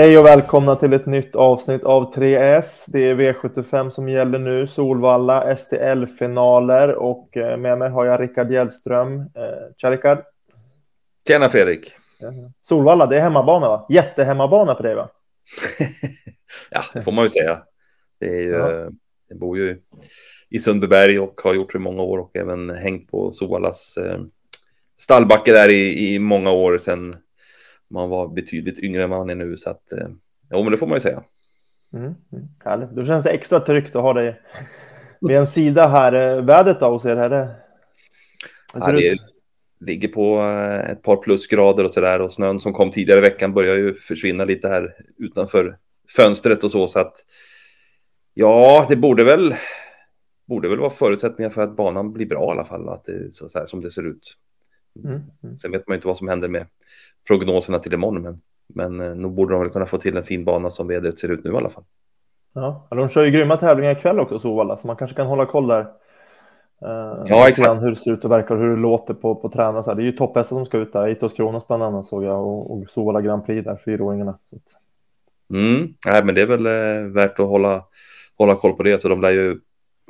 Hej och välkomna till ett nytt avsnitt av 3S. Det är V75 som gäller nu, Solvalla, STL-finaler och eh, med mig har jag Rickard Hjellström. Eh, tja Rickard! Tjena Fredrik! Solvalla, det är hemmabana va? Jättehemmabana för dig va? ja, det får man ju säga. Det är ju, ja. Jag bor ju i Sundbyberg och har gjort det i många år och även hängt på Solvallas eh, stallbacke där i, i många år sedan man var betydligt yngre än man är nu. Så att, eh, jo, men det får man ju säga. Mm, mm, härligt. Då känns det extra tryggt att ha dig vid en sida här. Eh, vädret då hos er? Här det, ja, det ligger på eh, ett par plusgrader och så där och snön som kom tidigare i veckan börjar ju försvinna lite här utanför fönstret och så. Så att ja, det borde väl borde väl vara förutsättningar för att banan blir bra i alla fall, att det är så, här som det ser ut. Mm, mm. Sen vet man ju inte vad som händer med prognoserna till imorgon, men, men eh, nog borde de väl kunna få till en fin bana som vädret ser ut nu i alla fall. Ja, de kör ju grymma tävlingar ikväll också, Sovalla, så man kanske kan hålla koll där. Uh, ja, exakt. Hur det ser ut och verkar och hur det låter på, på tränare. Det är ju topp som ska ut där. Itos Kronos bland annat såg jag och, och Sovalla Grand Prix där, fyraåringarna. Så att... Mm, nej, men det är väl eh, värt att hålla, hålla koll på det. Så de lär ju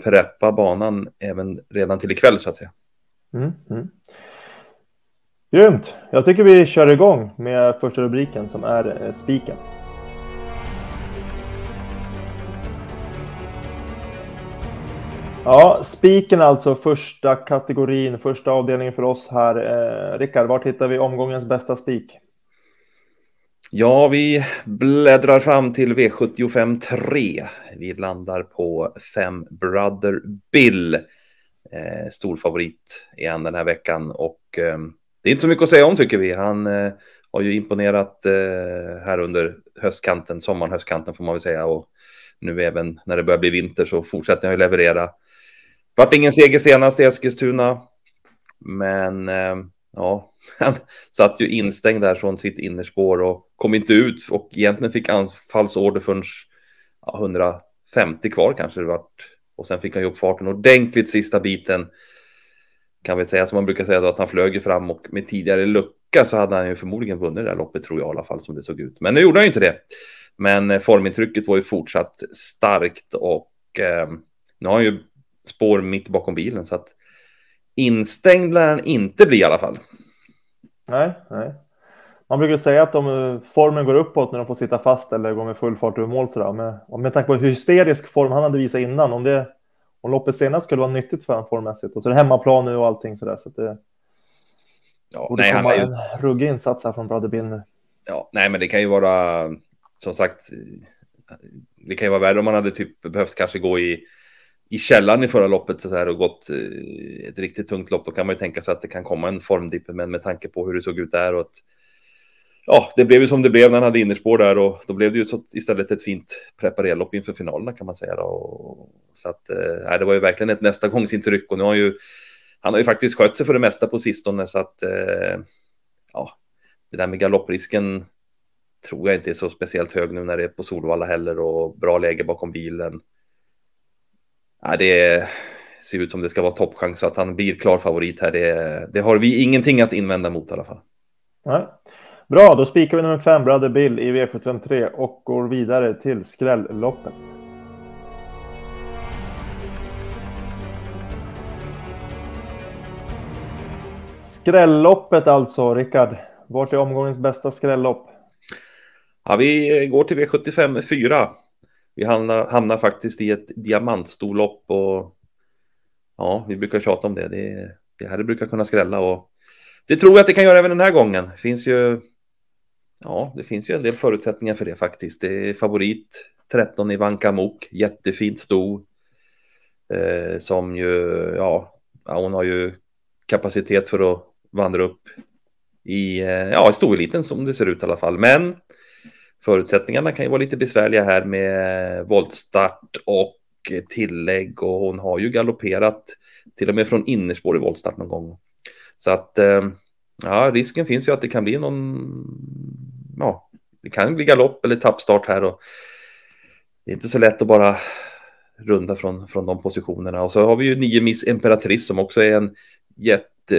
preppa banan även redan till ikväll så att säga. Mm, mm. Grymt! Jag tycker vi kör igång med första rubriken som är eh, spiken. Ja, spiken alltså första kategorin, första avdelningen för oss här. Eh, Rickard, var hittar vi omgångens bästa spik? Ja, vi bläddrar fram till V75 3. Vi landar på 5 Brother Bill. Eh, stor favorit den här veckan och eh, det är inte så mycket att säga om tycker vi. Han eh, har ju imponerat eh, här under höstkanten, sommaren, höstkanten får man väl säga och nu även när det börjar bli vinter så fortsätter han ju leverera. Vart ingen seger senast i Eskilstuna, men eh, ja, han satt ju instängd där från sitt innerspår och kom inte ut och egentligen fick anfallsorder förrän ja, 150 kvar kanske det vart. Och sen fick han ju upp farten ordentligt sista biten. Kan vi säga som man brukar säga då, att han flög fram och med tidigare lucka så hade han ju förmodligen vunnit det här loppet tror jag i alla fall som det såg ut. Men nu gjorde han ju inte det. Men eh, formintrycket var ju fortsatt starkt och eh, nu har han ju spår mitt bakom bilen så att instängd lär han inte bli i alla fall. Nej, nej. Man brukar säga att de, eh, formen går uppåt när de får sitta fast eller går med full fart över mål. Sådär. Men med tanke på hur hysterisk form han hade visat innan, om, det, om loppet senast skulle vara nyttigt för honom formmässigt. Och så är det hemmaplan nu och allting sådär. Så att det ja, borde nej, komma en ruggig insats här från Brother Bill nu. Ja, nej, men det kan ju vara som sagt. Det kan ju vara värre om man hade typ behövt kanske gå i i källan i förra loppet så här, och gått eh, ett riktigt tungt lopp, då kan man ju tänka sig att det kan komma en formdipp, men med tanke på hur det såg ut där och att ja, det blev ju som det blev när han hade innerspår där och då blev det ju så istället ett fint preparerlopp inför finalerna kan man säga. Då. Och, så att eh, det var ju verkligen ett nästa gångsintryck och nu har ju han har ju faktiskt skött sig för det mesta på sistone så att eh, ja, det där med galopprisken tror jag inte är så speciellt hög nu när det är på Solvalla heller och bra läge bakom bilen ja, det ser ut som det ska vara toppchans så att han blir klar favorit här. Det, det har vi ingenting att invända mot i alla fall. Nej. Bra, då spikar vi nummer 5 Brother Bill i V753 och går vidare till skrälloppet. Skrälloppet alltså, Rickard. Vart är omgångens bästa skrällopp? Ja, vi går till V75 4 vi hamnar, hamnar faktiskt i ett diamantstorlopp och ja, vi brukar tjata om det. Det, det här det brukar kunna skrälla och det tror jag att det kan göra även den här gången. Det finns ju, ja, det finns ju en del förutsättningar för det faktiskt. Det är favorit 13 i Vankamok, jättefint sto eh, som ju, ja, hon har ju kapacitet för att vandra upp i, eh, ja, i storeliten som det ser ut i alla fall. Men förutsättningarna kan ju vara lite besvärliga här med voltstart och tillägg och hon har ju galopperat till och med från innerspår i voltstart någon gång. Så att eh, ja, risken finns ju att det kan bli någon, ja, det kan bli galopp eller tappstart här och det är inte så lätt att bara runda från, från de positionerna. Och så har vi ju nio Miss Imperatrice som också är en jätte,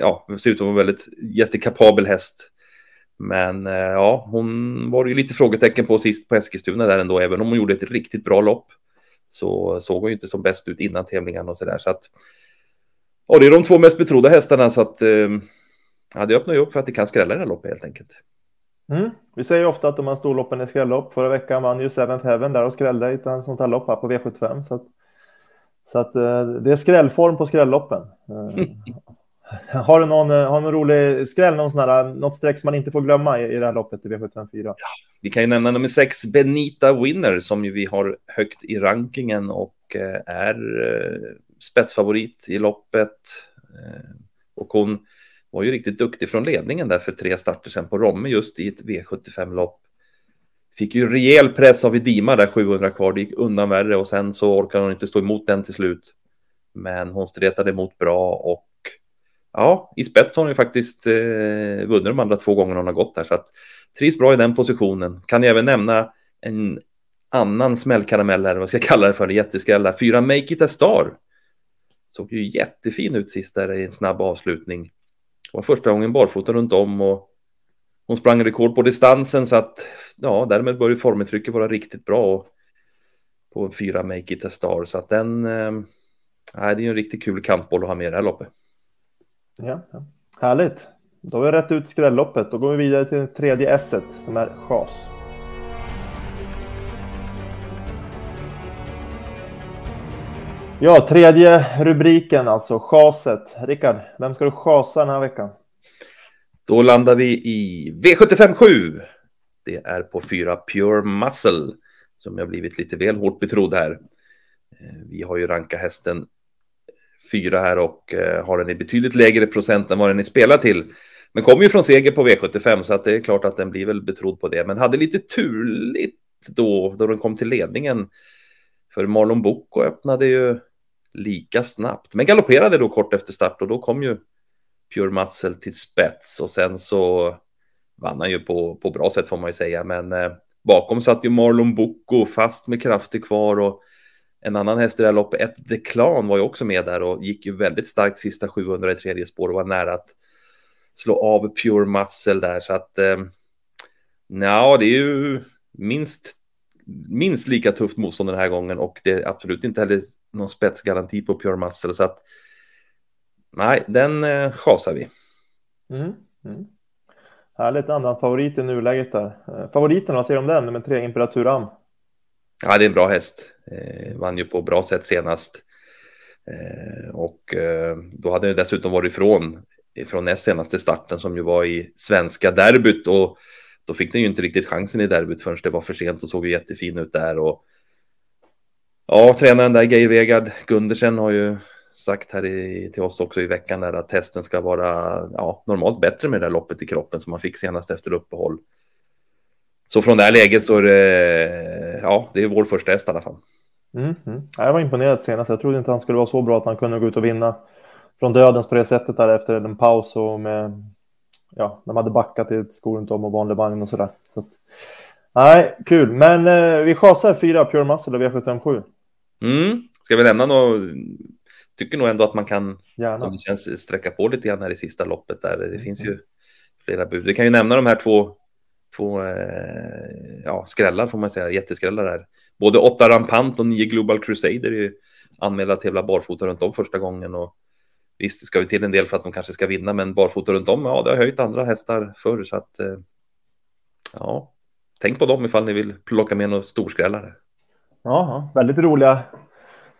ja, ser ut som en väldigt jättekapabel häst Men eh, ja, hon var ju lite frågetecken på sist på Eskilstuna där ändå, även om hon gjorde ett riktigt bra lopp. Så såg hon ju inte som bäst ut innan tävlingen och så där. Så att, ja, det är de två mest betrodda hästarna så att eh, ja, det öppnar ju upp för att det kan skrälla i det här loppet helt enkelt. Mm. Vi säger ofta att de här storloppen är skrällopp. Förra veckan vann ju Seventh Heaven där och skrällde i ett sånt här lopp här på V75. Så att, så att eh, det är skrällform på skrälloppen. Eh, har du någon, har du någon rolig skräll, någon sån här, något streck som man inte får glömma i, i det här loppet i V754? Ja, vi kan ju nämna nummer sex, Benita Winner, som ju vi har högt i rankingen och eh, är spetsfavorit i loppet. Och hon var ju riktigt duktig från ledningen där för tre starter sen på Romme just i ett V75-lopp. Fick ju rejäl press av Edima där 700 kvar, det gick undan värre och sen så orkade hon inte stå emot den till slut. Men hon stretade emot bra och ja, i spets har hon ju faktiskt eh, vunnit de andra två gångerna hon har gått där så att trivs bra i den positionen. Kan jag även nämna en annan smällkaramell här, vad ska jag kalla det för, jätteskräll där. Fyra Make It A Star. Såg ju jättefin ut sist där i en snabb avslutning. Det var första gången barfota runt om och hon sprang rekord på distansen så att ja, därmed började formintrycket vara riktigt bra och på fyra Make It A Star så att den eh, det är ju en riktigt kul kantboll att ha med i det här loppet. Ja, ja. Härligt. Då har vi rätt ut skrälloppet. Då går vi vidare till tredje S som är chas. Ja, tredje rubriken alltså, chaset. Rickard, vem ska du chasa den här veckan? Då landar vi i V75 7. Det är på fyra Pure Muscle som jag blivit lite väl hårt betrodd här. Eh, vi har ju rankat hästen fyra här och eh, har den i betydligt lägre procent än vad den är spelad till. Men kommer ju från seger på V75 så att det är klart att den blir väl betrodd på det. Men hade lite turligt då, då den kom till ledningen. För Marlon Bocco öppnade ju lika snabbt, men galopperade då kort efter start och då kom ju Pure Muscle till spets och sen så vann han ju på, på bra sätt får man ju säga, men eh, bakom satt ju Marlon Bocco fast med krafter kvar och en annan häst i det här loppet, ett Declan var ju också med där och gick ju väldigt starkt sista 700 i tredje spår och var nära att slå av Pure Muscle där. Så att eh, ja, det är ju minst minst lika tufft motstånd den här gången och det är absolut inte heller någon spetsgaranti på Pure Muscle så att nej, den eh, chasar vi. Mm, mm. Härligt, annan favorit i nuläget där. Eh, favoriten, vad säger du om den? Nummer tre, Imperaturam. Ja, det är en bra häst. Eh, vann ju på bra sätt senast. Eh, och eh, då hade det dessutom varit ifrån, ifrån näst senaste starten som ju var i svenska derbyt och då fick den ju inte riktigt chansen i derbyt förrän det var för sent och såg ju jättefin ut där. Och ja, tränaren där, Geir Vegard Gundersen, har ju sagt här i, till oss också i veckan där att testen ska vara ja, normalt bättre med det där loppet i kroppen som man fick senast efter uppehåll. Så från det här läget så är det, ja, det är vår första häst i alla fall. Mm, mm. Jag var imponerad senast. Jag trodde inte han skulle vara så bra att han kunde gå ut och vinna från dödens på det sättet där efter en paus och med ja, de hade backat i ett skor runt om och vanlig vagn och sådär. Så att, nej, kul. Men eh, vi chasar fyra Pure Muscle och V757. Mm. Ska vi nämna något? Tycker nog ändå att man kan, Gärna. som det känns, sträcka på lite grann här i sista loppet där. Det mm. finns ju flera bud. Vi kan ju nämna de här två, två eh, ja, skrällar får man säga, jätteskrällar här. Både åtta Rampant och nio Global Crusader är ju anmälda att tävla barfota runt om första gången och Visst, det ska ju till en del för att de kanske ska vinna, men barfota runt om, ja, det har höjt andra hästar förr, så att eh, ja, tänk på dem ifall ni vill plocka med några storskrällare. Ja, väldigt roliga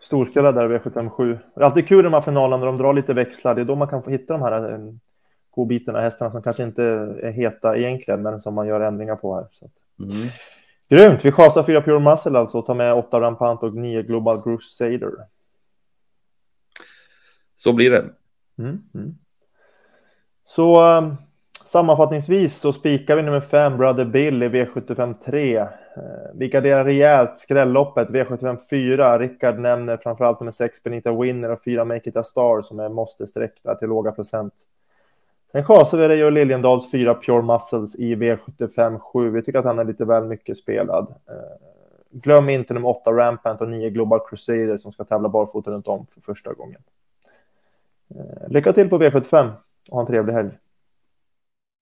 storskrällar där V757. Det är alltid kul i de här finalerna när de drar lite växlar. Det är då man kan få hitta de här eh, godbitarna, hästarna som kanske inte är heta egentligen, men som man gör ändringar på här. Så. Mm. Grymt! Vi chasar fyra Pure Muscle alltså och tar med åtta Rampant och nio Global Crusader. Så blir det. Mm, mm. Så um, sammanfattningsvis så spikar vi nummer fem, Brother Bill i V75 3. Uh, vi garderar rejält skrälloppet V75 4. Rickard nämner framförallt nummer 6 Benita Winner och 4 Make It A Star som är måste-streck där till låga procent. Sen chasar vi Reijo Liljendals 4 Pure Muscles i V75 7. Vi tycker att han är lite väl mycket spelad. Uh, glöm inte nummer 8 Rampant och 9 Global Crusader som ska tävla barfota runt om för första gången. Eh, lycka till på V75 och ha en trevlig helg.